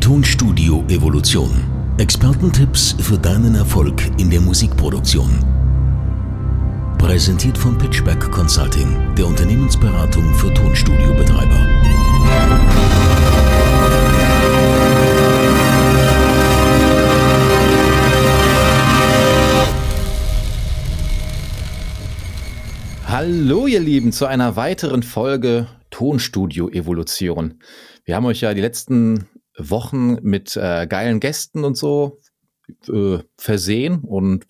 Tonstudio Evolution. Expertentipps für deinen Erfolg in der Musikproduktion. Präsentiert von Pitchback Consulting, der Unternehmensberatung für Tonstudiobetreiber. Hallo ihr Lieben zu einer weiteren Folge Tonstudio Evolution. Wir haben euch ja die letzten Wochen mit äh, geilen Gästen und so äh, versehen und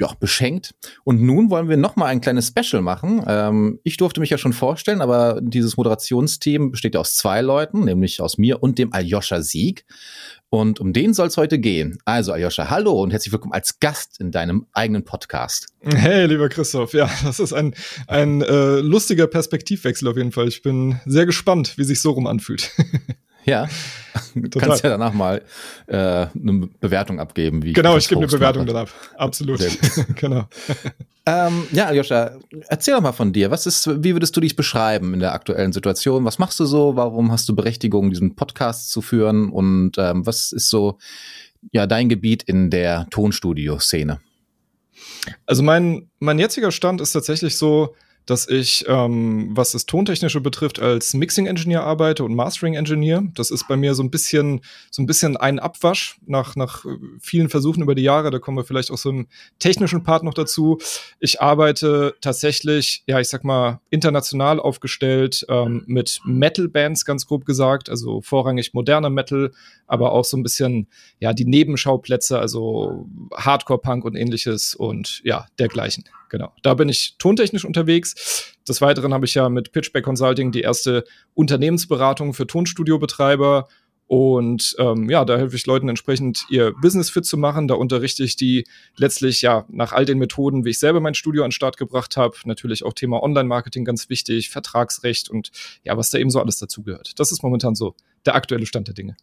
ja, beschenkt. Und nun wollen wir noch mal ein kleines Special machen. Ähm, ich durfte mich ja schon vorstellen, aber dieses Moderationsteam besteht ja aus zwei Leuten, nämlich aus mir und dem Aljoscha Sieg. Und um den soll es heute gehen. Also Aljoscha, hallo und herzlich willkommen als Gast in deinem eigenen Podcast. Hey, lieber Christoph, ja, das ist ein, ein äh, lustiger Perspektivwechsel auf jeden Fall. Ich bin sehr gespannt, wie sich so rum anfühlt. Ja, du kannst ja danach mal äh, eine Bewertung abgeben. Wie genau, ich, ich gebe eine Bewertung dann ab. Absolut. genau. ähm, ja, Aljoscha, erzähl doch mal von dir. Was ist, wie würdest du dich beschreiben in der aktuellen Situation? Was machst du so? Warum hast du Berechtigung, diesen Podcast zu führen? Und ähm, was ist so ja dein Gebiet in der Tonstudio-Szene? Also mein, mein jetziger Stand ist tatsächlich so, dass ich, ähm, was das Tontechnische betrifft, als Mixing-Engineer arbeite und Mastering-Engineer. Das ist bei mir so ein bisschen, so ein bisschen ein Abwasch nach, nach vielen Versuchen über die Jahre. Da kommen wir vielleicht auch so im technischen Part noch dazu. Ich arbeite tatsächlich, ja, ich sag mal, international aufgestellt ähm, mit Metal-Bands, ganz grob gesagt, also vorrangig moderner Metal, aber auch so ein bisschen, ja, die Nebenschauplätze, also Hardcore-Punk und ähnliches und ja, dergleichen. Genau. Da bin ich tontechnisch unterwegs. Des Weiteren habe ich ja mit Pitchback Consulting die erste Unternehmensberatung für Tonstudiobetreiber. Und ähm, ja, da helfe ich Leuten entsprechend ihr Business fit zu machen. Da unterrichte ich die letztlich ja nach all den Methoden, wie ich selber mein Studio an den Start gebracht habe. Natürlich auch Thema Online-Marketing ganz wichtig, Vertragsrecht und ja, was da eben so alles dazugehört. Das ist momentan so der aktuelle Stand der Dinge.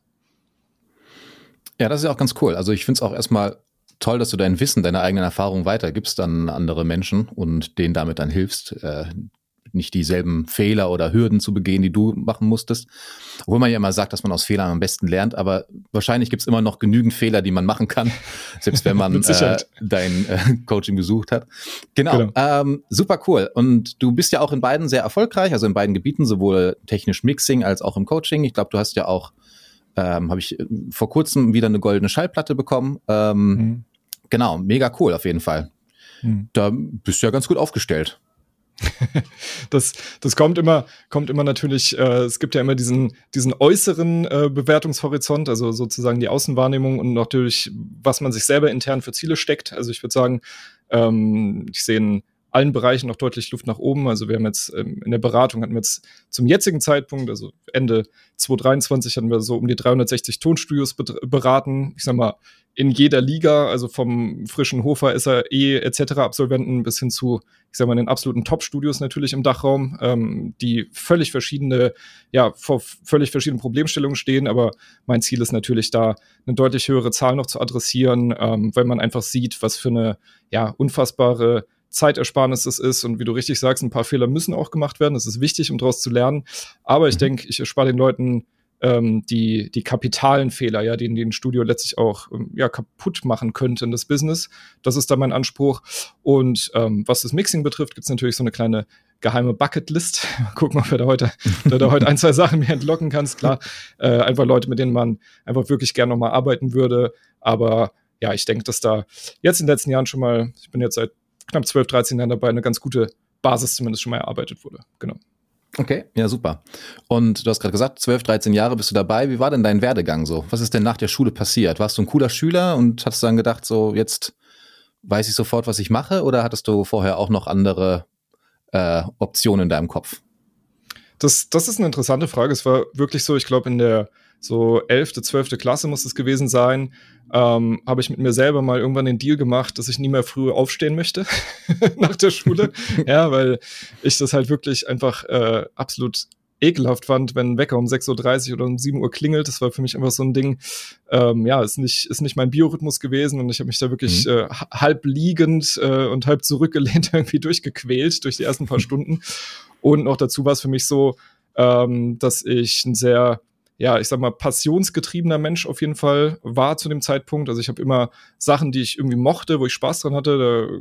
Ja, das ist ja auch ganz cool. Also ich finde es auch erstmal toll, dass du dein Wissen, deine eigenen Erfahrungen weitergibst an andere Menschen und denen damit dann hilfst, äh, nicht dieselben Fehler oder Hürden zu begehen, die du machen musstest. Obwohl man ja immer sagt, dass man aus Fehlern am besten lernt, aber wahrscheinlich gibt es immer noch genügend Fehler, die man machen kann, selbst wenn man äh, dein äh, Coaching besucht hat. Genau, genau. Ähm, super cool. Und du bist ja auch in beiden sehr erfolgreich, also in beiden Gebieten, sowohl technisch Mixing als auch im Coaching. Ich glaube, du hast ja auch ähm, habe ich äh, vor kurzem wieder eine goldene Schallplatte bekommen. Ähm, mhm. Genau, mega cool auf jeden Fall. Mhm. Da bist du ja ganz gut aufgestellt. das, das kommt immer, kommt immer natürlich, äh, es gibt ja immer diesen, diesen äußeren äh, Bewertungshorizont, also sozusagen die Außenwahrnehmung und natürlich, was man sich selber intern für Ziele steckt. Also ich würde sagen, ähm, ich sehe einen allen Bereichen noch deutlich Luft nach oben. Also wir haben jetzt ähm, in der Beratung hatten wir jetzt zum jetzigen Zeitpunkt, also Ende 2023 hatten wir so um die 360 Tonstudios beraten. Ich sag mal, in jeder Liga, also vom frischen Hofer SAE etc. Absolventen bis hin zu, ich sag mal, den absoluten Top-Studios natürlich im Dachraum, ähm, die völlig verschiedene, ja, vor völlig verschiedenen Problemstellungen stehen. Aber mein Ziel ist natürlich da, eine deutlich höhere Zahl noch zu adressieren, ähm, weil man einfach sieht, was für eine, ja, unfassbare Zeitersparnis es ist. Und wie du richtig sagst, ein paar Fehler müssen auch gemacht werden. Das ist wichtig, um daraus zu lernen. Aber ich mhm. denke, ich erspare den Leuten ähm, die, die kapitalen Fehler, ja, die, die ein Studio letztlich auch ähm, ja, kaputt machen könnte in das Business. Das ist da mein Anspruch. Und ähm, was das Mixing betrifft, gibt es natürlich so eine kleine geheime Bucketlist. Gucken, ob wir da heute, da, da heute ein, zwei Sachen mehr entlocken kannst. Klar, äh, einfach Leute, mit denen man einfach wirklich gerne nochmal arbeiten würde. Aber ja, ich denke, dass da jetzt in den letzten Jahren schon mal, ich bin jetzt seit knapp 12, 13 Jahren dabei, eine ganz gute Basis zumindest schon mal erarbeitet wurde. Genau. Okay, ja, super. Und du hast gerade gesagt, 12, 13 Jahre bist du dabei. Wie war denn dein Werdegang so? Was ist denn nach der Schule passiert? Warst du ein cooler Schüler und hast dann gedacht, so jetzt weiß ich sofort, was ich mache? Oder hattest du vorher auch noch andere äh, Optionen in deinem Kopf? Das, das ist eine interessante Frage. Es war wirklich so, ich glaube, in der so 11., 12. Klasse muss es gewesen sein, ähm, habe ich mit mir selber mal irgendwann den Deal gemacht, dass ich nie mehr früh aufstehen möchte nach der Schule. ja, weil ich das halt wirklich einfach äh, absolut ekelhaft fand, wenn ein Wecker um 6.30 Uhr oder um 7 Uhr klingelt. Das war für mich einfach so ein Ding, ähm, ja, ist nicht, ist nicht mein Biorhythmus gewesen und ich habe mich da wirklich mhm. äh, halb liegend äh, und halb zurückgelehnt irgendwie durchgequält durch die ersten paar Stunden. Und noch dazu war es für mich so, ähm, dass ich ein sehr ja, ich sag mal, passionsgetriebener Mensch auf jeden Fall war zu dem Zeitpunkt. Also ich habe immer Sachen, die ich irgendwie mochte, wo ich Spaß dran hatte, da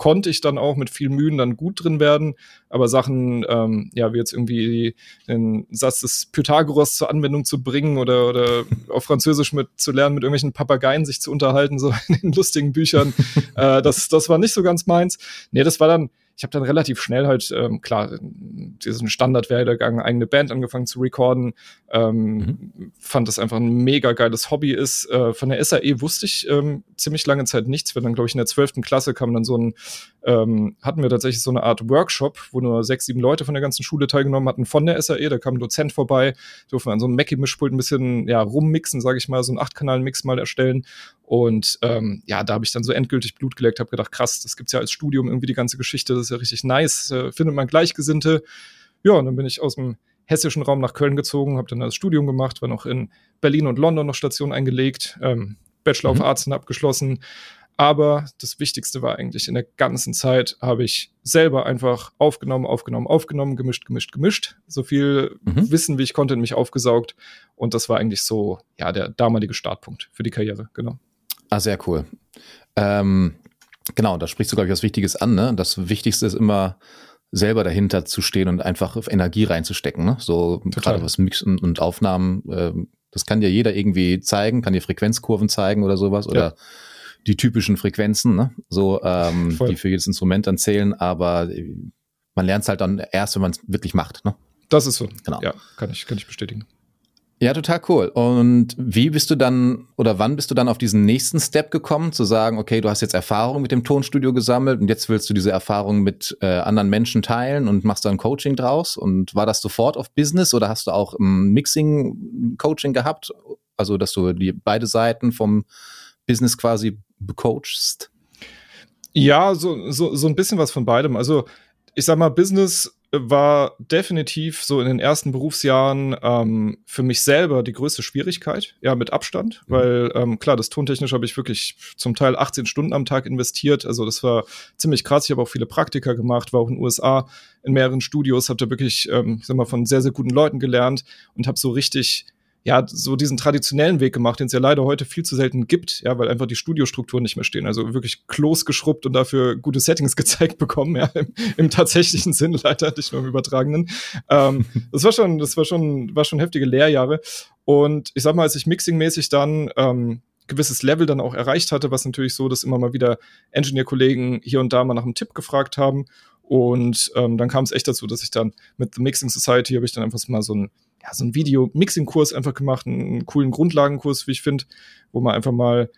konnte ich dann auch mit viel Mühen dann gut drin werden. Aber Sachen, ähm, ja, wie jetzt irgendwie den Satz des Pythagoras zur Anwendung zu bringen oder, oder auf Französisch mit zu lernen, mit irgendwelchen Papageien sich zu unterhalten, so in den lustigen Büchern, äh, das, das war nicht so ganz meins. Nee, das war dann, ich habe dann relativ schnell halt, ähm, klar, diesen Standardwerdegang, eigene Band angefangen zu recorden. Ähm, mhm. Fand das einfach ein mega geiles Hobby ist. Äh, von der SAE wusste ich ähm, ziemlich lange Zeit nichts. Wir dann, glaube ich, in der zwölften Klasse kam dann so ein, ähm, hatten wir tatsächlich so eine Art Workshop, wo nur sechs, sieben Leute von der ganzen Schule teilgenommen hatten von der SAE. Da kam ein Dozent vorbei, durften an so einem Mackie-Mischpult ein bisschen ja, rummixen, sage ich mal, so einen Acht-Kanal-Mix mal erstellen. Und ähm, ja, da habe ich dann so endgültig Blut geleckt, habe gedacht, krass, das gibt's ja als Studium irgendwie die ganze Geschichte, das ist ja richtig nice, äh, findet man Gleichgesinnte. Ja, und dann bin ich aus dem hessischen Raum nach Köln gezogen, habe dann das Studium gemacht, war noch in Berlin und London noch Station eingelegt, ähm, Bachelor mhm. of Arts abgeschlossen. Aber das Wichtigste war eigentlich, in der ganzen Zeit habe ich selber einfach aufgenommen, aufgenommen, aufgenommen, gemischt, gemischt, gemischt. So viel mhm. Wissen, wie ich konnte, in mich aufgesaugt. Und das war eigentlich so, ja, der damalige Startpunkt für die Karriere, genau. Ah, sehr cool. Ähm, genau, da sprichst du, glaube ich, was Wichtiges an. Ne? Das Wichtigste ist immer, selber dahinter zu stehen und einfach Energie reinzustecken. Ne? So gerade was Mixen und Aufnahmen, äh, das kann dir jeder irgendwie zeigen, kann dir Frequenzkurven zeigen oder sowas ja. oder die typischen Frequenzen, ne? so ähm, die für jedes Instrument dann zählen, aber man lernt es halt dann erst, wenn man es wirklich macht. Ne? Das ist so. Genau. Ja, kann ich, kann ich bestätigen. Ja, total cool. Und wie bist du dann oder wann bist du dann auf diesen nächsten Step gekommen, zu sagen, okay, du hast jetzt Erfahrung mit dem Tonstudio gesammelt und jetzt willst du diese Erfahrung mit äh, anderen Menschen teilen und machst dann Coaching draus? Und war das sofort auf Business oder hast du auch im Mixing Coaching gehabt? Also, dass du die beide Seiten vom Business quasi becoachst? Ja, so, so, so ein bisschen was von beidem. Also, ich sag mal, Business war definitiv so in den ersten Berufsjahren ähm, für mich selber die größte Schwierigkeit, ja, mit Abstand, mhm. weil ähm, klar, das tontechnisch habe ich wirklich zum Teil 18 Stunden am Tag investiert, also das war ziemlich krass. Ich habe auch viele Praktika gemacht, war auch in den USA in mehreren Studios, habe da wirklich, ähm, ich sag mal, von sehr, sehr guten Leuten gelernt und habe so richtig ja, so diesen traditionellen Weg gemacht, den es ja leider heute viel zu selten gibt, ja, weil einfach die Studiostrukturen nicht mehr stehen. Also wirklich Klos geschrubbt und dafür gute Settings gezeigt bekommen, ja, im, im tatsächlichen Sinn, leider nicht nur im übertragenen. Ähm, das war schon, das war schon, war schon heftige Lehrjahre. Und ich sag mal, als ich mixingmäßig dann ähm, gewisses Level dann auch erreicht hatte, was natürlich so, dass immer mal wieder Engineer-Kollegen hier und da mal nach einem Tipp gefragt haben. Und ähm, dann kam es echt dazu, dass ich dann mit The Mixing Society habe ich dann einfach mal so ein ja, so ein Video-Mixing-Kurs einfach gemacht, einen coolen Grundlagenkurs, wie ich finde, wo man einfach mal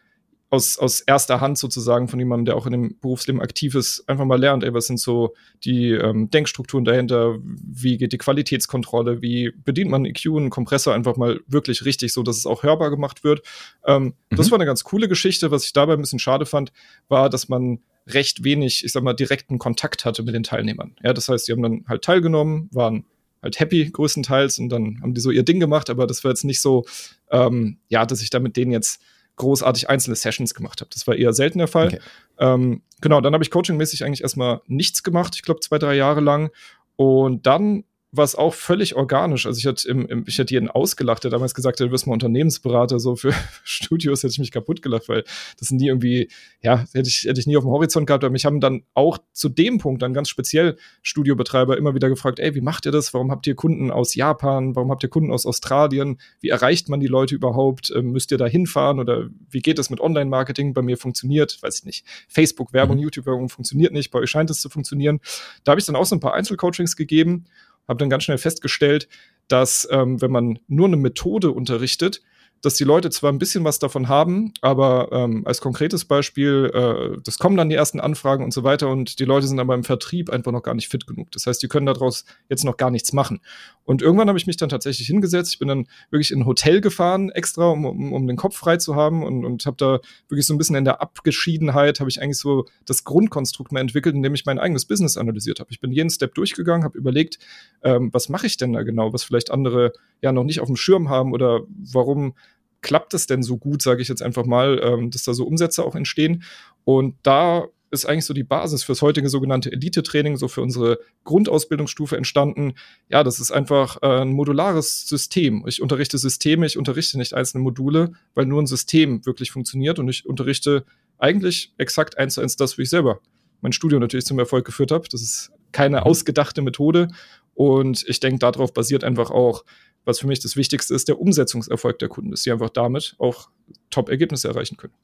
aus, aus erster Hand sozusagen von jemandem, der auch in dem Berufsleben aktiv ist, einfach mal lernt, ey, was sind so die ähm, Denkstrukturen dahinter, wie geht die Qualitätskontrolle, wie bedient man EQ, einen Kompressor einfach mal wirklich richtig, so dass es auch hörbar gemacht wird. Ähm, mhm. Das war eine ganz coole Geschichte. Was ich dabei ein bisschen schade fand, war, dass man recht wenig, ich sag mal, direkten Kontakt hatte mit den Teilnehmern. Ja, das heißt, die haben dann halt teilgenommen, waren halt happy größtenteils und dann haben die so ihr Ding gemacht, aber das war jetzt nicht so, ähm, ja, dass ich da mit denen jetzt großartig einzelne Sessions gemacht habe. Das war eher selten der Fall. Okay. Ähm, genau, dann habe ich coachingmäßig eigentlich erstmal nichts gemacht, ich glaube zwei, drei Jahre lang. Und dann war es auch völlig organisch. Also ich hatte, im, im, ich hatte jeden ausgelacht, der damals gesagt hat, du wirst mal Unternehmensberater, so für Studios hätte ich mich kaputt gelacht, weil das sind nie irgendwie, ja, hätte ich, hätte ich nie auf dem Horizont gehabt. Aber mich haben dann auch zu dem Punkt dann ganz speziell Studiobetreiber immer wieder gefragt, ey, wie macht ihr das? Warum habt ihr Kunden aus Japan? Warum habt ihr Kunden aus Australien? Wie erreicht man die Leute überhaupt? Ähm, müsst ihr da hinfahren? Oder wie geht es mit Online-Marketing? Bei mir funktioniert, weiß ich nicht, Facebook-Werbung, mhm. YouTube-Werbung funktioniert nicht, bei euch scheint es zu funktionieren. Da habe ich dann auch so ein paar Einzelcoachings gegeben habe dann ganz schnell festgestellt, dass ähm, wenn man nur eine Methode unterrichtet, dass die Leute zwar ein bisschen was davon haben, aber ähm, als konkretes Beispiel, äh, das kommen dann die ersten Anfragen und so weiter und die Leute sind aber im Vertrieb einfach noch gar nicht fit genug. Das heißt, die können daraus jetzt noch gar nichts machen. Und irgendwann habe ich mich dann tatsächlich hingesetzt. Ich bin dann wirklich in ein Hotel gefahren, extra, um, um, um den Kopf frei zu haben und, und habe da wirklich so ein bisschen in der Abgeschiedenheit, habe ich eigentlich so das Grundkonstrukt mal entwickelt, indem ich mein eigenes Business analysiert habe. Ich bin jeden Step durchgegangen, habe überlegt, ähm, was mache ich denn da genau, was vielleicht andere ja noch nicht auf dem Schirm haben oder warum klappt es denn so gut, sage ich jetzt einfach mal, ähm, dass da so Umsätze auch entstehen. Und da ist eigentlich so die Basis fürs heutige sogenannte Elite-Training, so für unsere Grundausbildungsstufe entstanden. Ja, das ist einfach äh, ein modulares System. Ich unterrichte Systeme, ich unterrichte nicht einzelne Module, weil nur ein System wirklich funktioniert und ich unterrichte eigentlich exakt eins zu eins das, wie ich selber mein Studio natürlich zum Erfolg geführt habe. Das ist keine mhm. ausgedachte Methode und ich denke, darauf basiert einfach auch, was für mich das Wichtigste ist, der Umsetzungserfolg der Kunden, dass sie einfach damit auch Top-Ergebnisse erreichen können.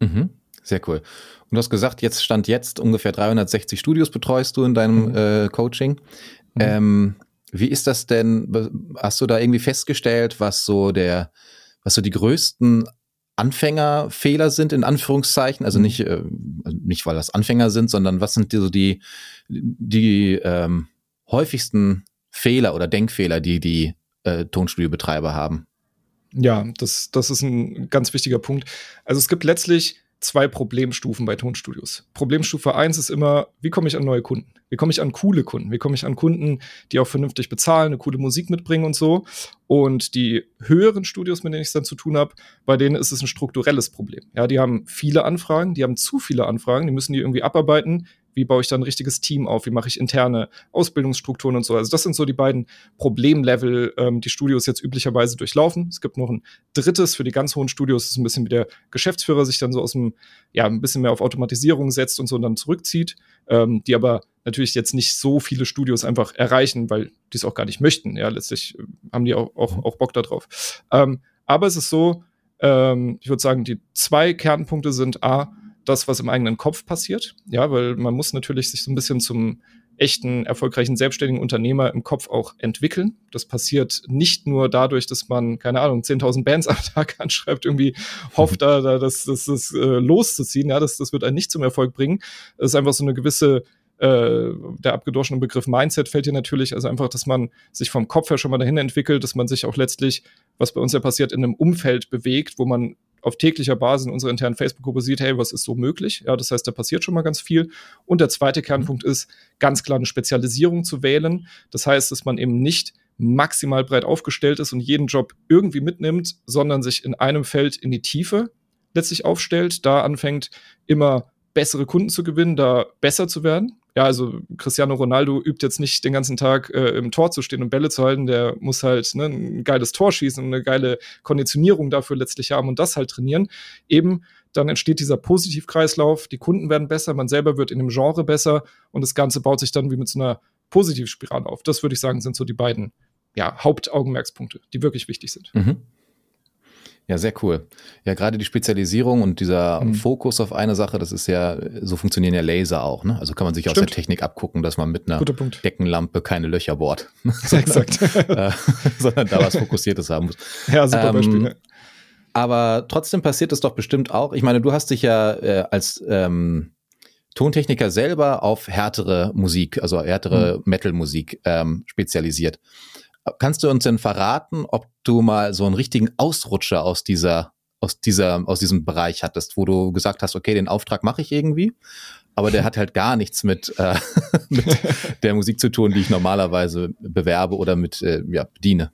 Mhm. Sehr cool. Und du hast gesagt, jetzt stand jetzt ungefähr 360 Studios betreust du in deinem mhm. äh, Coaching. Mhm. Ähm, wie ist das denn? Hast du da irgendwie festgestellt, was so der, was so die größten Anfängerfehler sind, in Anführungszeichen? Also mhm. nicht, äh, nicht weil das Anfänger sind, sondern was sind die, so die, die ähm, häufigsten Fehler oder Denkfehler, die die äh, Tonstudiobetreiber haben? Ja, das, das ist ein ganz wichtiger Punkt. Also es gibt letztlich zwei Problemstufen bei Tonstudios. Problemstufe eins ist immer, wie komme ich an neue Kunden? Wie komme ich an coole Kunden? Wie komme ich an Kunden, die auch vernünftig bezahlen, eine coole Musik mitbringen und so? Und die höheren Studios, mit denen ich es dann zu tun habe, bei denen ist es ein strukturelles Problem. Ja, die haben viele Anfragen, die haben zu viele Anfragen, die müssen die irgendwie abarbeiten wie baue ich dann ein richtiges Team auf, wie mache ich interne Ausbildungsstrukturen und so. Also das sind so die beiden Problemlevel, ähm, die Studios jetzt üblicherweise durchlaufen. Es gibt noch ein drittes für die ganz hohen Studios, das ist ein bisschen wie der Geschäftsführer sich dann so aus dem, ja, ein bisschen mehr auf Automatisierung setzt und so und dann zurückzieht, ähm, die aber natürlich jetzt nicht so viele Studios einfach erreichen, weil die es auch gar nicht möchten. Ja, letztlich äh, haben die auch, auch, auch Bock darauf. Ähm, aber es ist so, ähm, ich würde sagen, die zwei Kernpunkte sind A, das, was im eigenen Kopf passiert. Ja, weil man muss natürlich sich so ein bisschen zum echten, erfolgreichen, selbstständigen Unternehmer im Kopf auch entwickeln. Das passiert nicht nur dadurch, dass man, keine Ahnung, 10.000 Bands am Tag anschreibt, irgendwie hofft, da, da das, das, das äh, loszuziehen. Ja, das, das wird einen nicht zum Erfolg bringen. Es ist einfach so eine gewisse äh, der abgedroschene Begriff Mindset fällt hier natürlich, also einfach, dass man sich vom Kopf her schon mal dahin entwickelt, dass man sich auch letztlich, was bei uns ja passiert, in einem Umfeld bewegt, wo man auf täglicher Basis in unserer internen Facebook-Gruppe sieht, hey, was ist so möglich? Ja, das heißt, da passiert schon mal ganz viel. Und der zweite Kernpunkt ist, ganz klar eine Spezialisierung zu wählen. Das heißt, dass man eben nicht maximal breit aufgestellt ist und jeden Job irgendwie mitnimmt, sondern sich in einem Feld in die Tiefe letztlich aufstellt, da anfängt immer bessere Kunden zu gewinnen, da besser zu werden. Ja, also Cristiano Ronaldo übt jetzt nicht den ganzen Tag äh, im Tor zu stehen und Bälle zu halten, der muss halt ne, ein geiles Tor schießen und eine geile Konditionierung dafür letztlich haben und das halt trainieren. Eben dann entsteht dieser Positivkreislauf, die Kunden werden besser, man selber wird in dem Genre besser und das Ganze baut sich dann wie mit so einer Positivspirale auf. Das würde ich sagen, sind so die beiden ja, Hauptaugenmerkspunkte, die wirklich wichtig sind. Mhm. Ja, sehr cool. Ja, gerade die Spezialisierung und dieser mhm. Fokus auf eine Sache, das ist ja, so funktionieren ja Laser auch, ne? Also kann man sich Stimmt. aus der Technik abgucken, dass man mit einer Deckenlampe keine Löcher bohrt. Exakt. äh, sondern da was Fokussiertes haben muss. Ja, super ähm, Beispiel. Aber trotzdem passiert es doch bestimmt auch. Ich meine, du hast dich ja äh, als ähm, Tontechniker selber auf härtere Musik, also härtere mhm. Metal-Musik ähm, spezialisiert. Kannst du uns denn verraten, ob du mal so einen richtigen Ausrutscher aus dieser, aus dieser, aus diesem Bereich hattest, wo du gesagt hast, okay, den Auftrag mache ich irgendwie, aber der hat halt gar nichts mit, äh, mit der Musik zu tun, die ich normalerweise bewerbe oder mit äh, ja, bediene?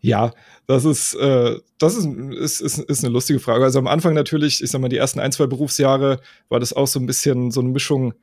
Ja, das ist, äh, das ist, ist, ist, ist eine lustige Frage. Also am Anfang natürlich, ich sag mal, die ersten ein, zwei Berufsjahre war das auch so ein bisschen so eine Mischung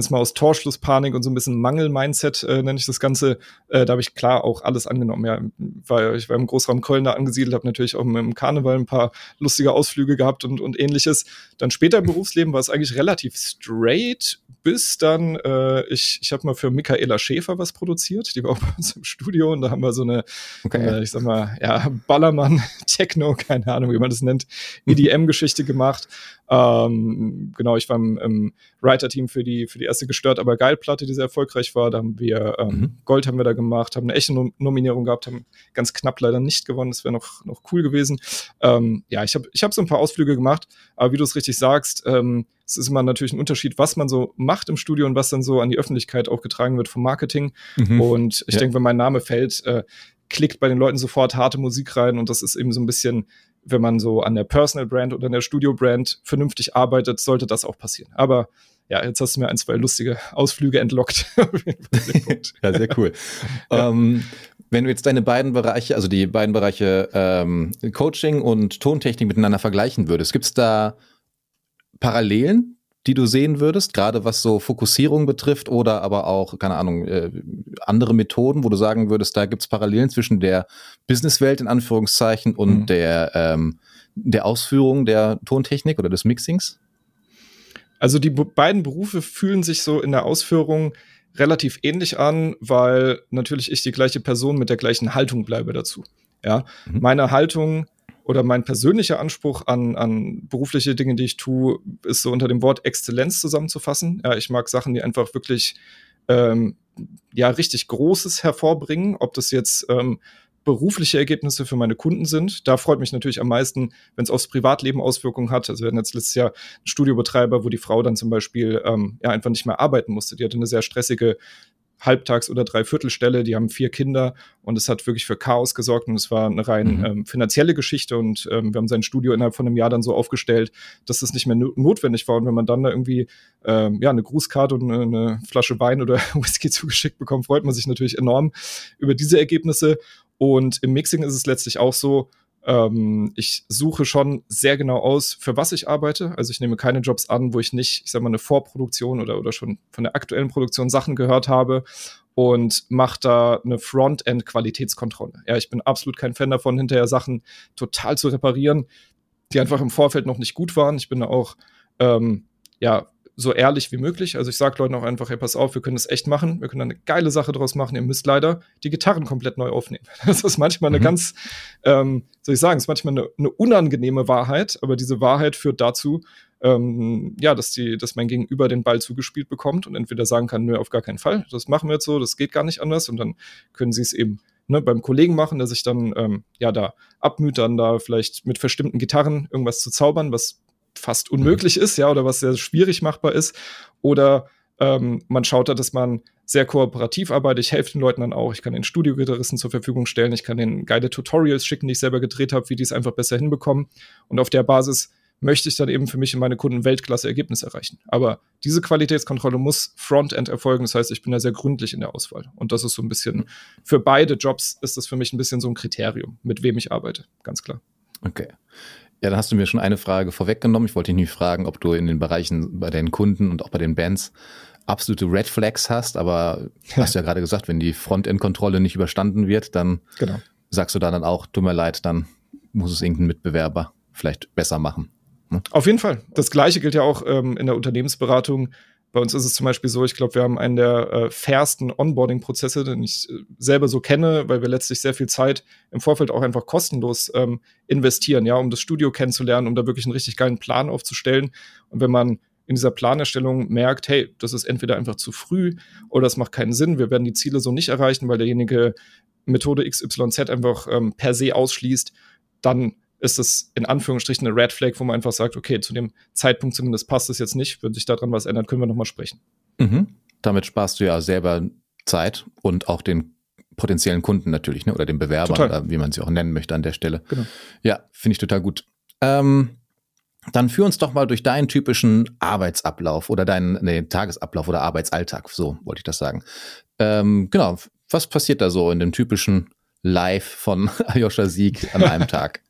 es mal aus Torschlusspanik und so ein bisschen Mangel-Mindset, äh, nenne ich das Ganze. Äh, da habe ich klar auch alles angenommen. Ja, weil ich war im Großraum Köln da angesiedelt, habe natürlich auch im Karneval ein paar lustige Ausflüge gehabt und, und ähnliches. Dann später im Berufsleben war es eigentlich relativ straight, bis dann, äh, ich, ich habe mal für Michaela Schäfer was produziert, die war auch bei uns im Studio und da haben wir so eine, okay. äh, ich sag mal, ja, Ballermann, Techno, keine Ahnung, wie man das nennt, EDM-Geschichte gemacht. Ähm, genau, ich war im, im Writer-Team für die, für die erste Gestört, aber geil Platte, die sehr erfolgreich war. Da haben wir ähm, mhm. Gold haben wir da gemacht, haben eine echte Nom Nominierung gehabt, haben ganz knapp leider nicht gewonnen. Das wäre noch, noch cool gewesen. Ähm, ja, ich habe ich hab so ein paar Ausflüge gemacht, aber wie du es richtig sagst, ähm, es ist immer natürlich ein Unterschied, was man so macht im Studio und was dann so an die Öffentlichkeit auch getragen wird vom Marketing. Mhm. Und ich ja. denke, wenn mein Name fällt, äh, klickt bei den Leuten sofort harte Musik rein und das ist eben so ein bisschen wenn man so an der Personal Brand oder an der Studio Brand vernünftig arbeitet, sollte das auch passieren. Aber ja, jetzt hast du mir ein, zwei lustige Ausflüge entlockt. ja, sehr cool. ja. Ähm, wenn du jetzt deine beiden Bereiche, also die beiden Bereiche ähm, Coaching und Tontechnik miteinander vergleichen würdest, gibt es da Parallelen die du sehen würdest, gerade was so Fokussierung betrifft oder aber auch, keine Ahnung, äh, andere Methoden, wo du sagen würdest, da gibt's Parallelen zwischen der Businesswelt in Anführungszeichen und mhm. der, ähm, der Ausführung der Tontechnik oder des Mixings? Also die beiden Berufe fühlen sich so in der Ausführung relativ ähnlich an, weil natürlich ich die gleiche Person mit der gleichen Haltung bleibe dazu. Ja, mhm. meine Haltung oder mein persönlicher Anspruch an, an berufliche Dinge, die ich tue, ist so unter dem Wort Exzellenz zusammenzufassen. Ja, ich mag Sachen, die einfach wirklich ähm, ja richtig Großes hervorbringen, ob das jetzt ähm, berufliche Ergebnisse für meine Kunden sind. Da freut mich natürlich am meisten, wenn es aufs Privatleben Auswirkungen hat. Also wir hatten jetzt letztes Jahr einen Studiobetreiber, wo die Frau dann zum Beispiel ähm, ja einfach nicht mehr arbeiten musste. Die hatte eine sehr stressige Halbtags- oder Dreiviertelstelle. Die haben vier Kinder und es hat wirklich für Chaos gesorgt und es war eine rein mhm. ähm, finanzielle Geschichte und ähm, wir haben sein Studio innerhalb von einem Jahr dann so aufgestellt, dass das nicht mehr no notwendig war und wenn man dann da irgendwie ähm, ja eine Grußkarte und eine, eine Flasche Wein oder Whisky zugeschickt bekommt, freut man sich natürlich enorm über diese Ergebnisse und im Mixing ist es letztlich auch so, ähm, ich suche schon sehr genau aus, für was ich arbeite. Also ich nehme keine Jobs an, wo ich nicht, ich sag mal, eine Vorproduktion oder, oder schon von der aktuellen Produktion Sachen gehört habe und mache da eine Frontend-Qualitätskontrolle. Ja, ich bin absolut kein Fan davon, hinterher Sachen total zu reparieren, die einfach im Vorfeld noch nicht gut waren. Ich bin da auch ähm, ja so ehrlich wie möglich. Also ich sage Leuten auch einfach, hey, pass auf, wir können das echt machen, wir können eine geile Sache draus machen. Ihr müsst leider die Gitarren komplett neu aufnehmen. Das ist manchmal eine mhm. ganz, ähm, soll ich sagen, ist manchmal eine, eine, unangenehme Wahrheit, aber diese Wahrheit führt dazu, ähm, ja, dass die, dass mein Gegenüber den Ball zugespielt bekommt und entweder sagen kann, nö, auf gar keinen Fall, das machen wir jetzt so, das geht gar nicht anders und dann können sie es eben Ne, beim Kollegen machen, der sich dann ähm, ja da abmüht, dann da vielleicht mit verstimmten Gitarren irgendwas zu zaubern, was fast unmöglich ist, ja, oder was sehr schwierig machbar ist. Oder ähm, man schaut da, dass man sehr kooperativ arbeitet. Ich helfe den Leuten dann auch. Ich kann den Studiogitarristen zur Verfügung stellen. Ich kann den geile Tutorials schicken, die ich selber gedreht habe, wie die es einfach besser hinbekommen. Und auf der Basis möchte ich dann eben für mich und meine Kunden Weltklasse-Ergebnisse erreichen. Aber diese Qualitätskontrolle muss Frontend erfolgen. Das heißt, ich bin da sehr gründlich in der Auswahl. Und das ist so ein bisschen, für beide Jobs ist das für mich ein bisschen so ein Kriterium, mit wem ich arbeite. Ganz klar. Okay. Ja, dann hast du mir schon eine Frage vorweggenommen. Ich wollte dich nie fragen, ob du in den Bereichen bei deinen Kunden und auch bei den Bands absolute Red Flags hast, aber hast du ja gerade gesagt, wenn die Frontend-Kontrolle nicht überstanden wird, dann genau. sagst du da dann auch, tut mir leid, dann muss es irgendein Mitbewerber vielleicht besser machen. Ne? Auf jeden Fall. Das gleiche gilt ja auch ähm, in der Unternehmensberatung. Bei uns ist es zum Beispiel so, ich glaube, wir haben einen der äh, fairsten Onboarding-Prozesse, den ich äh, selber so kenne, weil wir letztlich sehr viel Zeit im Vorfeld auch einfach kostenlos ähm, investieren, ja, um das Studio kennenzulernen, um da wirklich einen richtig geilen Plan aufzustellen. Und wenn man in dieser Planerstellung merkt, hey, das ist entweder einfach zu früh oder es macht keinen Sinn, wir werden die Ziele so nicht erreichen, weil derjenige Methode XYZ einfach ähm, per se ausschließt, dann ist das in Anführungsstrichen eine Red Flag, wo man einfach sagt, okay, zu dem Zeitpunkt zumindest passt es jetzt nicht. Wenn sich daran was ändert, können wir nochmal sprechen. Mhm. Damit sparst du ja selber Zeit und auch den potenziellen Kunden natürlich, ne? oder den Bewerber, oder wie man sie auch nennen möchte an der Stelle. Genau. Ja, finde ich total gut. Ähm, dann führ uns doch mal durch deinen typischen Arbeitsablauf oder deinen nee, Tagesablauf oder Arbeitsalltag, so wollte ich das sagen. Ähm, genau, was passiert da so in dem typischen Live von Ayosha Sieg an einem Tag?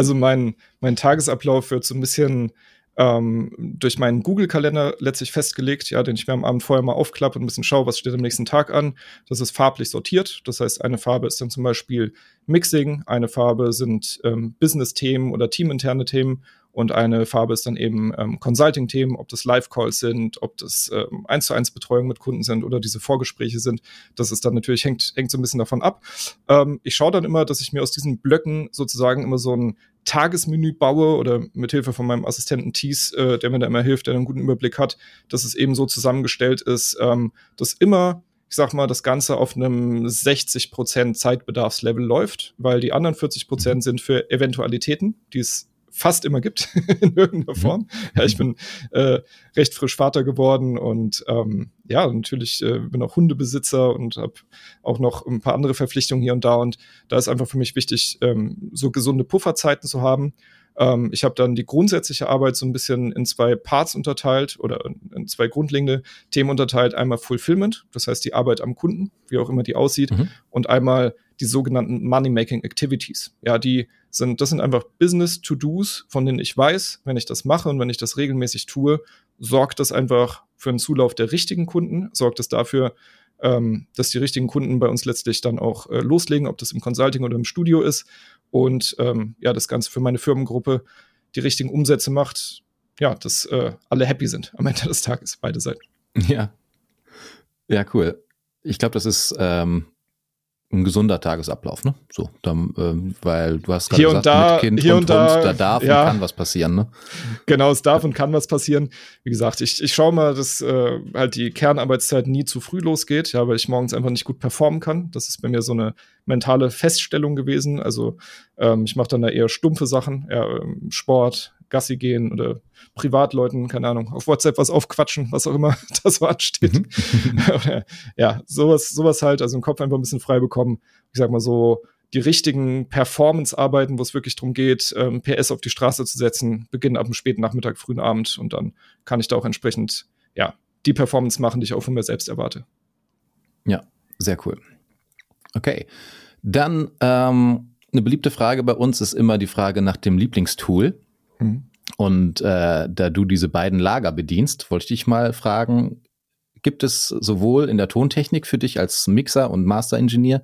Also mein, mein Tagesablauf wird so ein bisschen ähm, durch meinen Google-Kalender letztlich festgelegt, ja, den ich mir am Abend vorher mal aufklappe und ein bisschen schaue, was steht am nächsten Tag an. Das ist farblich sortiert. Das heißt, eine Farbe ist dann zum Beispiel Mixing, eine Farbe sind ähm, Business-Themen oder teaminterne Themen und eine Farbe ist dann eben ähm, Consulting-Themen, ob das Live-Calls sind, ob das ähm, 1 zu 1 Betreuung mit Kunden sind oder diese Vorgespräche sind. Das ist dann natürlich, hängt, hängt so ein bisschen davon ab. Ähm, ich schaue dann immer, dass ich mir aus diesen Blöcken sozusagen immer so ein Tagesmenü baue oder mit Hilfe von meinem Assistenten Thies, äh, der mir da immer hilft, der einen guten Überblick hat, dass es eben so zusammengestellt ist, ähm, dass immer ich sag mal, das Ganze auf einem 60% Zeitbedarfslevel läuft, weil die anderen 40% sind für Eventualitäten, die es fast immer gibt in irgendeiner mhm. Form. Ja, ich bin äh, recht frisch Vater geworden und ähm, ja, natürlich äh, bin auch Hundebesitzer und habe auch noch ein paar andere Verpflichtungen hier und da und da ist einfach für mich wichtig, ähm, so gesunde Pufferzeiten zu haben. Ähm, ich habe dann die grundsätzliche Arbeit so ein bisschen in zwei Parts unterteilt oder in zwei grundlegende Themen unterteilt. Einmal Fulfillment, das heißt die Arbeit am Kunden, wie auch immer die aussieht, mhm. und einmal die sogenannten Money-Making Activities. Ja, die sind, das sind einfach Business-To-Dos, von denen ich weiß, wenn ich das mache und wenn ich das regelmäßig tue, sorgt das einfach für einen Zulauf der richtigen Kunden, sorgt es dafür, ähm, dass die richtigen Kunden bei uns letztlich dann auch äh, loslegen, ob das im Consulting oder im Studio ist und ähm, ja, das Ganze für meine Firmengruppe die richtigen Umsätze macht, ja, dass äh, alle happy sind am Ende des Tages, beide Seiten. Ja. Ja, cool. Ich glaube, das ist ähm, ein gesunder Tagesablauf, ne? So, dann, ähm, weil du hast gerade gesagt, da, mit Kind hier und, und da, Hund, da darf ja, und kann was passieren, ne? Genau, es darf und kann was passieren. Wie gesagt, ich, ich schaue mal, dass äh, halt die Kernarbeitszeit nie zu früh losgeht, ja, weil ich morgens einfach nicht gut performen kann. Das ist bei mir so eine mentale Feststellung gewesen. Also ähm, ich mache dann da eher stumpfe Sachen, ja, ähm, Sport, Gassi gehen oder Privatleuten, keine Ahnung, auf WhatsApp was aufquatschen, was auch immer da so ansteht. Ja, sowas, sowas halt, also im Kopf einfach ein bisschen frei bekommen. Ich sag mal so, die richtigen Performance-Arbeiten, wo es wirklich darum geht, ähm, PS auf die Straße zu setzen, beginnen ab dem späten Nachmittag, frühen Abend und dann kann ich da auch entsprechend, ja, die Performance machen, die ich auch von mir selbst erwarte. Ja, sehr cool. Okay. Dann ähm, eine beliebte Frage bei uns ist immer die Frage nach dem Lieblingstool. Mhm. Und äh, da du diese beiden Lager bedienst, wollte ich dich mal fragen, gibt es sowohl in der Tontechnik für dich als Mixer und Master-Ingenieur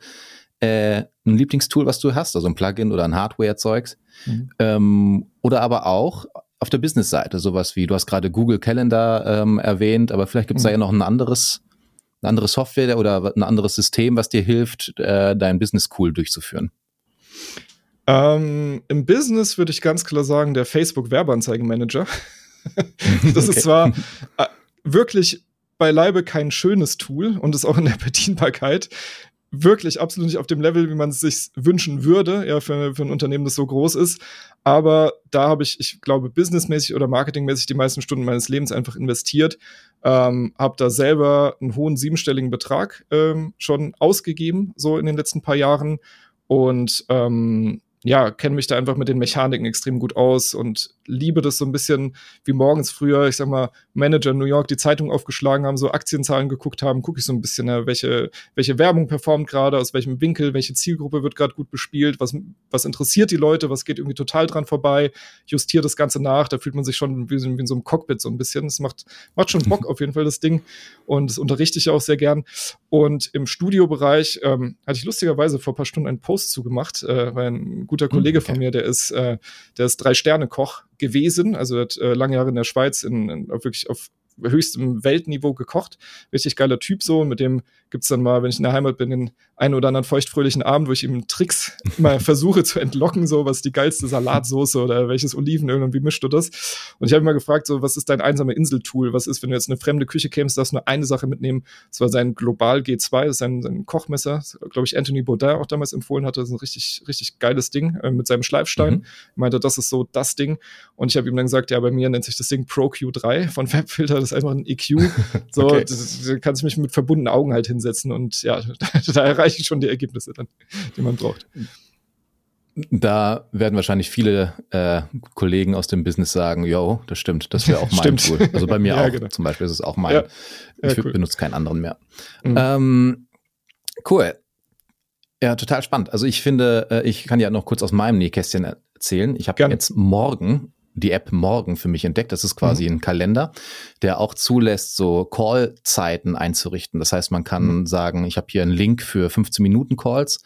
äh, ein Lieblingstool, was du hast, also ein Plugin oder ein Hardware-Zeugs, mhm. ähm, oder aber auch auf der Business-Seite, sowas wie, du hast gerade Google Calendar ähm, erwähnt, aber vielleicht gibt es mhm. da ja noch ein anderes, eine andere Software oder ein anderes System, was dir hilft, äh, dein Business cool durchzuführen. Ähm, Im Business würde ich ganz klar sagen, der Facebook Werbeanzeigenmanager. das okay. ist zwar äh, wirklich beileibe kein schönes Tool und ist auch in der Bedienbarkeit wirklich absolut nicht auf dem Level, wie man es sich wünschen würde, ja, für, für ein Unternehmen, das so groß ist. Aber da habe ich, ich glaube, businessmäßig oder marketingmäßig die meisten Stunden meines Lebens einfach investiert. Ähm, habe da selber einen hohen siebenstelligen Betrag ähm, schon ausgegeben, so in den letzten paar Jahren. Und ähm, ja, kenne mich da einfach mit den Mechaniken extrem gut aus und liebe das so ein bisschen wie morgens früher, ich sag mal, Manager in New York die Zeitung aufgeschlagen haben, so Aktienzahlen geguckt haben, gucke ich so ein bisschen, ja, welche, welche Werbung performt gerade, aus welchem Winkel, welche Zielgruppe wird gerade gut bespielt, was, was interessiert die Leute, was geht irgendwie total dran vorbei, justiert das Ganze nach, da fühlt man sich schon wie, wie in so einem Cockpit so ein bisschen. Das macht, macht schon Bock auf jeden Fall, das Ding. Und das unterrichte ich auch sehr gern. Und im Studiobereich ähm, hatte ich lustigerweise vor ein paar Stunden einen Post zugemacht, äh, weil ein guter Kollege okay. von mir, der ist, äh, der ist Drei-Sterne-Koch gewesen, also hat äh, lange Jahre in der Schweiz in, in, wirklich auf höchstem Weltniveau gekocht. Richtig geiler Typ so. Mit dem gibt's dann mal, wenn ich in der Heimat bin, den einen oder anderen feuchtfröhlichen Abend, wo ich ihm Tricks mal versuche zu entlocken, so was die geilste Salatsoße oder welches Olivenöl und wie mischt du das? Und ich habe ihn mal gefragt, so was ist dein einsame Inseltool? Was ist, wenn du jetzt in eine fremde Küche kämst, darfst du nur eine Sache mitnehmen. Das war sein Global G2, das ist sein, sein Kochmesser, glaube ich Anthony Baudin auch damals empfohlen hatte. Das ist ein richtig, richtig geiles Ding äh, mit seinem Schleifstein. Mhm. Meinte, das ist so das Ding. Und ich habe ihm dann gesagt, ja, bei mir nennt sich das Ding Pro Q3 von Webfilter. Das ist einfach ein EQ. So, okay. da kannst du mich mit verbundenen Augen halt hinsetzen und ja, da, da erreiche ich schon die Ergebnisse dann, die man braucht. Da werden wahrscheinlich viele äh, Kollegen aus dem Business sagen, yo, das stimmt, das wäre auch mein Tool. Also bei mir ja, auch genau. zum Beispiel ist es auch mein. Ja. Ja, ich cool. benutze keinen anderen mehr. Mhm. Ähm, cool. Ja, total spannend. Also ich finde, äh, ich kann ja noch kurz aus meinem Nähkästchen erzählen. Ich habe jetzt morgen die App morgen für mich entdeckt. Das ist quasi mhm. ein Kalender, der auch zulässt, so Call-Zeiten einzurichten. Das heißt, man kann mhm. sagen, ich habe hier einen Link für 15 Minuten Calls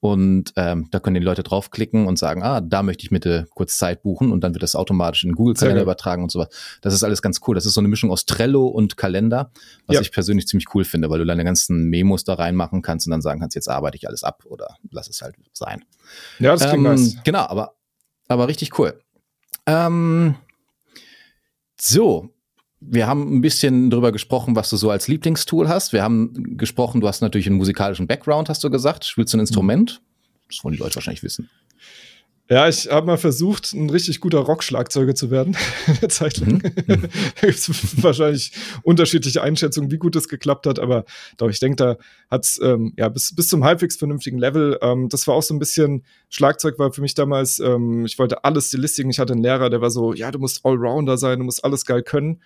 und ähm, da können die Leute draufklicken und sagen, ah, da möchte ich bitte kurz Zeit buchen und dann wird das automatisch in Google Kalender übertragen und so was. Das ist alles ganz cool. Das ist so eine Mischung aus Trello und Kalender, was ja. ich persönlich ziemlich cool finde, weil du deine ganzen Memos da reinmachen kannst und dann sagen kannst, jetzt arbeite ich alles ab oder lass es halt sein. Ja, das klingt ähm, nice. Genau, aber, aber richtig cool. Ähm, so, wir haben ein bisschen drüber gesprochen, was du so als Lieblingstool hast. Wir haben gesprochen, du hast natürlich einen musikalischen Background, hast du gesagt. Spielst du ein Instrument? Das wollen die Leute wahrscheinlich wissen. Ja, ich habe mal versucht, ein richtig guter Rockschlagzeuger zu werden. Eine Zeit lang. Mhm. da gibt es wahrscheinlich unterschiedliche Einschätzungen, wie gut es geklappt hat, aber doch, ich denke, da hat's ähm, ja bis, bis zum halbwegs vernünftigen Level. Ähm, das war auch so ein bisschen, Schlagzeug war für mich damals, ähm, ich wollte alles Stilistiken. Ich hatte einen Lehrer, der war so, ja, du musst Allrounder sein, du musst alles geil können.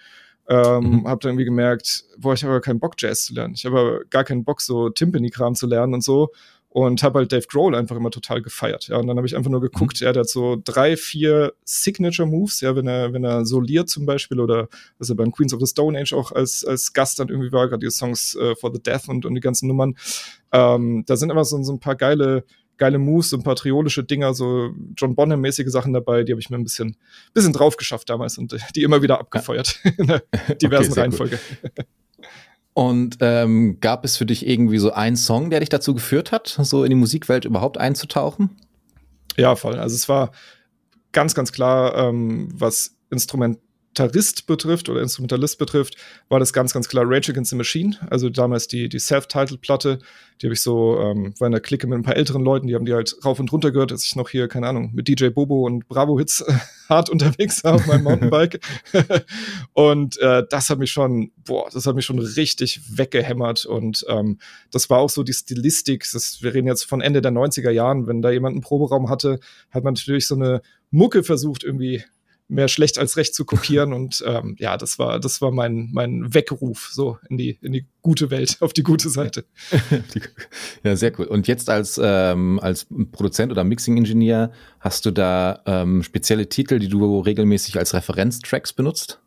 Ähm, mhm. Hab dann irgendwie gemerkt, boah, ich habe aber keinen Bock, Jazz zu lernen. Ich habe gar keinen Bock, so Timpani-Kram zu lernen und so. Und habe halt Dave Grohl einfach immer total gefeiert. Ja, und dann habe ich einfach nur geguckt, mhm. ja, der hat so drei, vier Signature Moves, ja, wenn er, wenn er soliert zum Beispiel oder was er beim Queens of the Stone Age auch als, als Gast dann irgendwie war, gerade die Songs äh, For the Death und, und die ganzen Nummern. Ähm, da sind immer so, so ein paar geile, geile Moves, so ein paar triolische Dinger, so John Bonham-mäßige Sachen dabei, die habe ich mir ein bisschen, bisschen drauf geschafft damals und die immer wieder abgefeuert ja. in der diversen okay, Reihenfolge. Und ähm, gab es für dich irgendwie so einen Song, der dich dazu geführt hat, so in die Musikwelt überhaupt einzutauchen? Ja, voll. Also es war ganz, ganz klar, ähm, was Instrument Gitarrist betrifft oder Instrumentalist betrifft, war das ganz, ganz klar Rage Against the Machine. Also damals die, die Self-Titled-Platte, die habe ich so, ähm, war in der Clique mit ein paar älteren Leuten, die haben die halt rauf und runter gehört, als ich noch hier, keine Ahnung, mit DJ Bobo und Bravo Hits hart unterwegs war auf meinem Mountainbike. und äh, das hat mich schon, boah, das hat mich schon richtig weggehämmert. Und ähm, das war auch so die Stilistik. Das, wir reden jetzt von Ende der 90er Jahren, wenn da jemand einen Proberaum hatte, hat man natürlich so eine Mucke versucht, irgendwie mehr schlecht als recht zu kopieren. Und ähm, ja, das war, das war mein, mein Weckruf so in die, in die gute Welt, auf die gute Seite. ja, sehr cool. Und jetzt als, ähm, als Produzent oder Mixing-Ingenieur hast du da ähm, spezielle Titel, die du regelmäßig als Referenztracks benutzt?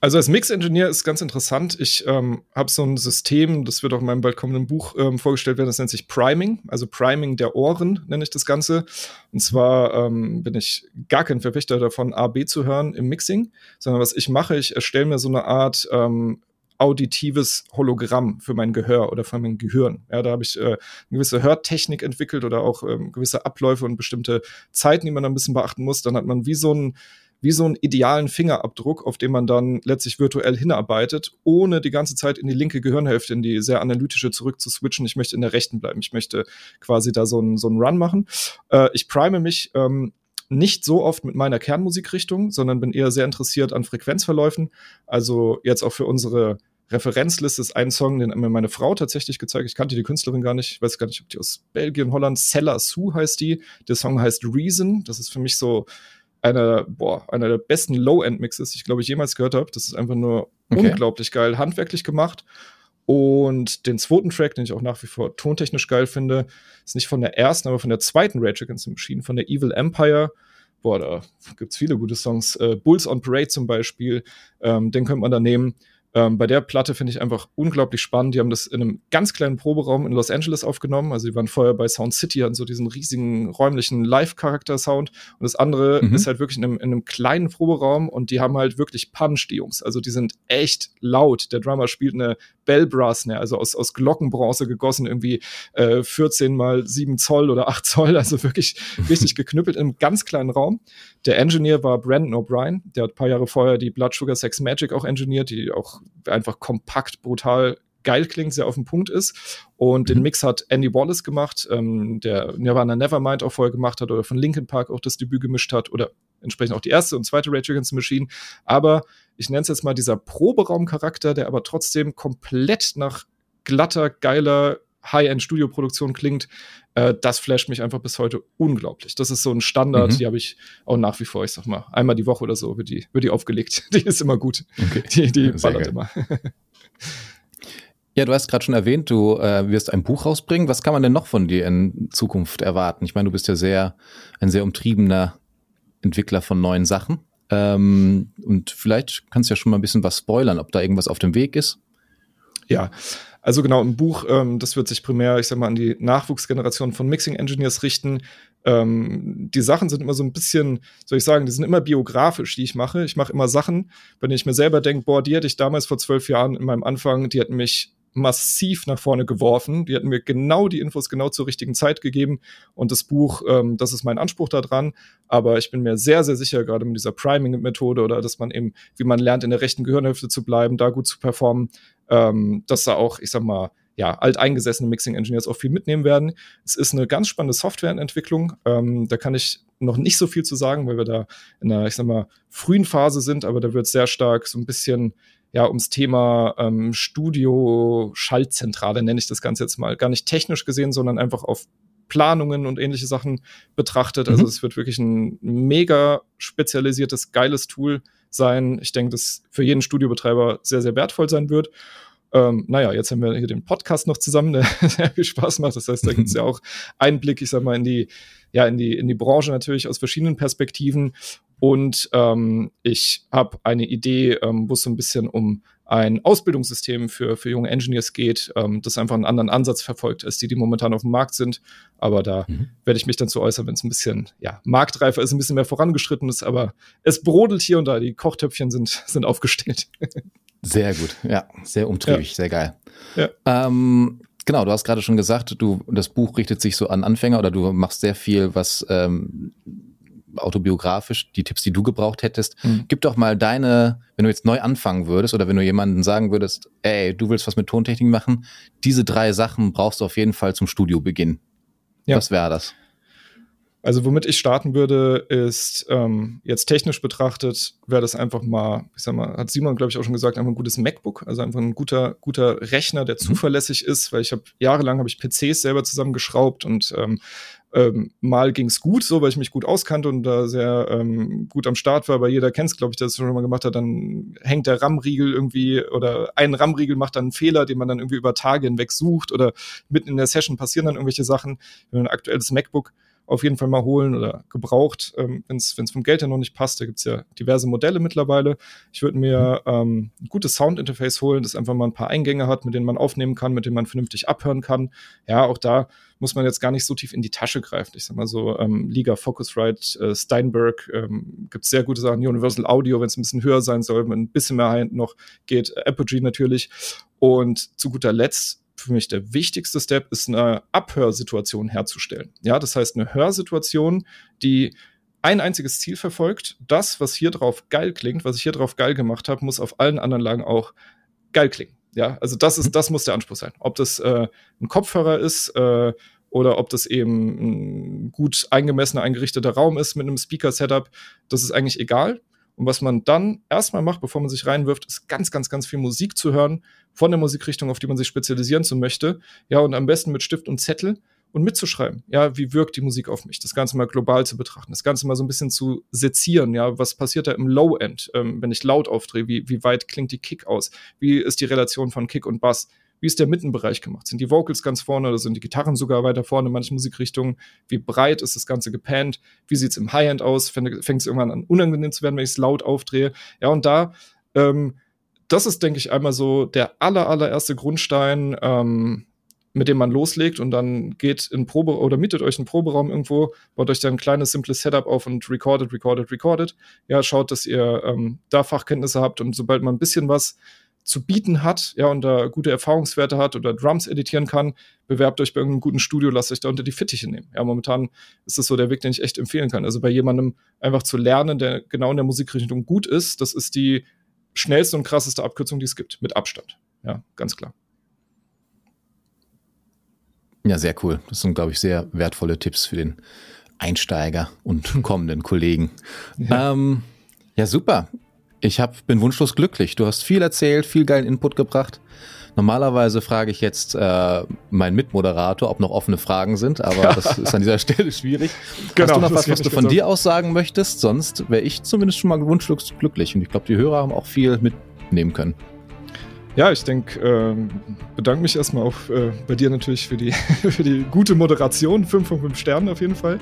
Also als Mix-Engineer ist ganz interessant. Ich ähm, habe so ein System, das wird auch in meinem bald kommenden Buch ähm, vorgestellt werden, das nennt sich Priming, also Priming der Ohren nenne ich das Ganze. Und zwar ähm, bin ich gar kein Verfechter davon, A, B zu hören im Mixing, sondern was ich mache, ich erstelle mir so eine Art ähm, auditives Hologramm für mein Gehör oder für mein Gehirn. Ja, da habe ich äh, eine gewisse Hörtechnik entwickelt oder auch ähm, gewisse Abläufe und bestimmte Zeiten, die man ein bisschen beachten muss. Dann hat man wie so ein wie so einen idealen Fingerabdruck, auf den man dann letztlich virtuell hinarbeitet, ohne die ganze Zeit in die linke Gehirnhälfte, in die sehr analytische zurück zu switchen. Ich möchte in der rechten bleiben. Ich möchte quasi da so einen so einen Run machen. Äh, ich prime mich ähm, nicht so oft mit meiner Kernmusikrichtung, sondern bin eher sehr interessiert an Frequenzverläufen. Also jetzt auch für unsere Referenzliste ist ein Song, den mir meine Frau tatsächlich gezeigt. Ich kannte die Künstlerin gar nicht. Ich weiß gar nicht, ob die aus Belgien, Holland, Sella Sue heißt die. Der Song heißt Reason. Das ist für mich so einer, boah, einer der besten Low-End-Mixes, die ich glaube ich jemals gehört habe. Das ist einfach nur okay. unglaublich geil, handwerklich gemacht. Und den zweiten Track, den ich auch nach wie vor tontechnisch geil finde, ist nicht von der ersten, aber von der zweiten Rage Against the Machine, von der Evil Empire. Boah, da gibt's viele gute Songs. Äh, Bulls on Parade zum Beispiel, ähm, den könnte man da nehmen. Ähm, bei der Platte finde ich einfach unglaublich spannend. Die haben das in einem ganz kleinen Proberaum in Los Angeles aufgenommen. Also die waren vorher bei Sound City, hatten so diesen riesigen räumlichen Live-Charakter-Sound. Und das andere mhm. ist halt wirklich in einem, in einem, kleinen Proberaum und die haben halt wirklich Punch, die Jungs. Also die sind echt laut. Der Drummer spielt eine Bell Brass, ne, also aus, aus Glockenbronze gegossen, irgendwie äh, 14 mal 7 Zoll oder 8 Zoll, also wirklich richtig geknüppelt in einem ganz kleinen Raum. Der Engineer war Brandon O'Brien, der hat ein paar Jahre vorher die Blood Sugar Sex Magic auch engineert, die auch einfach kompakt, brutal geil klingt, sehr auf den Punkt ist. Und mhm. den Mix hat Andy Wallace gemacht, ähm, der Nirvana Nevermind auch vorher gemacht hat oder von Linkin Park auch das Debüt gemischt hat oder entsprechend auch die erste und zweite Rage Against the Machine. Aber ich nenne es jetzt mal dieser Proberaumcharakter, der aber trotzdem komplett nach glatter, geiler High-End-Studio-Produktion klingt, äh, das flasht mich einfach bis heute unglaublich. Das ist so ein Standard, mhm. die habe ich auch nach wie vor, ich sag mal, einmal die Woche oder so wird die, wird die aufgelegt. Die ist immer gut. Okay. Die, die ballert geil. immer. Ja, du hast gerade schon erwähnt, du äh, wirst ein Buch rausbringen. Was kann man denn noch von dir in Zukunft erwarten? Ich meine, du bist ja sehr ein sehr umtriebener Entwickler von neuen Sachen. Ähm, und vielleicht kannst du ja schon mal ein bisschen was spoilern, ob da irgendwas auf dem Weg ist. Ja, also genau, im Buch, ähm, das wird sich primär, ich sag mal, an die Nachwuchsgeneration von Mixing Engineers richten. Ähm, die Sachen sind immer so ein bisschen, soll ich sagen, die sind immer biografisch, die ich mache. Ich mache immer Sachen, wenn ich mir selber denke, boah, die hätte ich damals vor zwölf Jahren in meinem Anfang, die hätten mich massiv nach vorne geworfen. Die hatten mir genau die Infos genau zur richtigen Zeit gegeben. Und das Buch, ähm, das ist mein Anspruch daran. Aber ich bin mir sehr, sehr sicher, gerade mit dieser Priming-Methode oder dass man eben, wie man lernt, in der rechten Gehirnhälfte zu bleiben, da gut zu performen, ähm, dass da auch, ich sag mal, ja, alteingesessene Mixing-Engineers auch viel mitnehmen werden. Es ist eine ganz spannende Softwareentwicklung. Ähm, da kann ich noch nicht so viel zu sagen, weil wir da in einer, ich sag mal, frühen Phase sind, aber da wird sehr stark so ein bisschen ja, ums Thema ähm, Studio-Schaltzentrale, nenne ich das Ganze jetzt mal. Gar nicht technisch gesehen, sondern einfach auf Planungen und ähnliche Sachen betrachtet. Also mhm. es wird wirklich ein mega spezialisiertes, geiles Tool sein. Ich denke, das für jeden Studiobetreiber sehr, sehr wertvoll sein wird. Ähm, naja, jetzt haben wir hier den Podcast noch zusammen, der sehr viel Spaß macht. Das heißt, da gibt es ja auch Einblick, ich sag mal, in die, ja, in die, in die Branche natürlich aus verschiedenen Perspektiven. Und ähm, ich habe eine Idee, ähm, wo es so ein bisschen um ein Ausbildungssystem für, für junge Engineers geht, ähm, das einfach einen anderen Ansatz verfolgt, als die, die momentan auf dem Markt sind. Aber da mhm. werde ich mich dann zu äußern, wenn es ein bisschen, ja, marktreifer ist, ein bisschen mehr vorangeschritten ist. Aber es brodelt hier und da, die Kochtöpfchen sind, sind aufgestellt. Sehr gut, ja, sehr umtriebig, ja. sehr geil. Ja. Ähm, genau, du hast gerade schon gesagt, du, das Buch richtet sich so an Anfänger oder du machst sehr viel, was ähm, autobiografisch, die Tipps, die du gebraucht hättest. Mhm. Gib doch mal deine, wenn du jetzt neu anfangen würdest oder wenn du jemanden sagen würdest, ey, du willst was mit Tontechnik machen, diese drei Sachen brauchst du auf jeden Fall zum Studiobeginn. Ja. Was wäre das? Also womit ich starten würde, ist ähm, jetzt technisch betrachtet, wäre das einfach mal, ich sag mal, hat Simon, glaube ich, auch schon gesagt, einfach ein gutes MacBook, also einfach ein guter, guter Rechner, der mhm. zuverlässig ist, weil ich habe jahrelang habe ich PCs selber zusammengeschraubt und ähm, ähm, mal ging's gut, so weil ich mich gut auskannte und da sehr ähm, gut am Start war, aber jeder kennt es, glaube ich, der es schon mal gemacht hat, dann hängt der RAM-Riegel irgendwie oder ein RAM-Riegel macht dann einen Fehler, den man dann irgendwie über Tage hinweg sucht oder mitten in der Session passieren dann irgendwelche Sachen. Wenn man ein aktuelles MacBook auf jeden Fall mal holen oder gebraucht, ähm, wenn es vom Geld her noch nicht passt. Da gibt's ja diverse Modelle mittlerweile. Ich würde mir ähm, ein gutes Soundinterface holen, das einfach mal ein paar Eingänge hat, mit denen man aufnehmen kann, mit denen man vernünftig abhören kann. Ja, auch da muss man jetzt gar nicht so tief in die Tasche greifen. Ich sag mal so, ähm, Liga, Focusrite, äh, Steinberg, ähm, gibt sehr gute Sachen. Universal Audio, wenn es ein bisschen höher sein soll, wenn ein bisschen mehr noch geht. Apogee natürlich. Und zu guter Letzt für mich der wichtigste Step ist, eine Abhörsituation herzustellen. Ja, das heißt, eine Hörsituation, die ein einziges Ziel verfolgt. Das, was hier drauf geil klingt, was ich hier drauf geil gemacht habe, muss auf allen anderen Lagen auch geil klingen. Ja, also das ist, das muss der Anspruch sein. Ob das äh, ein Kopfhörer ist äh, oder ob das eben ein gut eingemessener, eingerichteter Raum ist mit einem Speaker-Setup, das ist eigentlich egal. Und was man dann erstmal macht, bevor man sich reinwirft, ist ganz, ganz, ganz viel Musik zu hören von der Musikrichtung, auf die man sich spezialisieren zu möchte. Ja, und am besten mit Stift und Zettel und mitzuschreiben. Ja, wie wirkt die Musik auf mich? Das Ganze mal global zu betrachten, das Ganze mal so ein bisschen zu sezieren. Ja, was passiert da im Low-End, ähm, wenn ich laut aufdrehe? Wie, wie weit klingt die Kick aus? Wie ist die Relation von Kick und Bass? Wie ist der Mittenbereich gemacht? Sind die Vocals ganz vorne oder sind die Gitarren sogar weiter vorne in manchen Musikrichtungen? Wie breit ist das Ganze gepannt? Wie sieht es im High-End aus? Fängt es irgendwann an, unangenehm zu werden, wenn ich es laut aufdrehe? Ja, und da, ähm, das ist, denke ich, einmal so der aller, allererste Grundstein, ähm, mit dem man loslegt und dann geht in Probe oder mietet euch einen Proberaum irgendwo, baut euch dann ein kleines, simples Setup auf und recordet, recordet, recordet. Ja, schaut, dass ihr ähm, da Fachkenntnisse habt und sobald man ein bisschen was zu bieten hat, ja, und da gute Erfahrungswerte hat oder Drums editieren kann, bewerbt euch bei irgendeinem guten Studio, lasst euch da unter die Fittiche nehmen. Ja, momentan ist das so der Weg, den ich echt empfehlen kann. Also bei jemandem einfach zu lernen, der genau in der Musikrichtung gut ist, das ist die schnellste und krasseste Abkürzung, die es gibt, mit Abstand. Ja, ganz klar. Ja, sehr cool. Das sind, glaube ich, sehr wertvolle Tipps für den Einsteiger und kommenden Kollegen. Ja. Ähm, ja, super. Ich hab, bin wunschlos glücklich. Du hast viel erzählt, viel geilen Input gebracht. Normalerweise frage ich jetzt äh, meinen Mitmoderator, ob noch offene Fragen sind, aber das ist an dieser Stelle schwierig. Genau, hast du noch was, was du von dir aus sagen möchtest? Sonst wäre ich zumindest schon mal wunschlos glücklich. Und ich glaube, die Hörer haben auch viel mitnehmen können. Ja, ich denke, ähm, bedanke mich erstmal auch äh, bei dir natürlich für die, für die gute Moderation. 5 von 5 Sternen auf jeden Fall.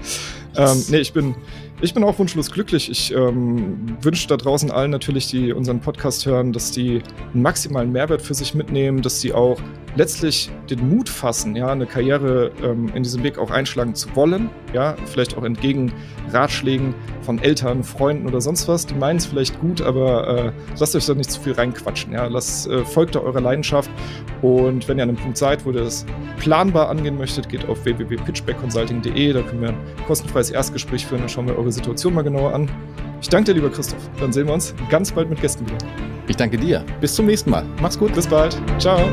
Ähm, nee, ich bin, ich bin auch wunschlos glücklich. Ich ähm, wünsche da draußen allen natürlich, die unseren Podcast hören, dass die einen maximalen Mehrwert für sich mitnehmen, dass sie auch letztlich den Mut fassen, ja, eine Karriere ähm, in diesem Weg auch einschlagen zu wollen, ja, vielleicht auch entgegen Ratschlägen von Eltern, Freunden oder sonst was. Die meinen es vielleicht gut, aber äh, lasst euch da nicht zu viel reinquatschen, ja. Lasst, äh, folgt da eurer Leidenschaft und wenn ihr an einem Punkt seid, wo ihr das planbar angehen möchtet, geht auf www.pitchbackconsulting.de, da können wir ein kostenfreies Erstgespräch führen, dann schauen wir eure Situation mal genauer an. Ich danke dir, lieber Christoph. Dann sehen wir uns ganz bald mit Gästen wieder. Ich danke dir. Bis zum nächsten Mal. Mach's gut. Bis bald. Ciao.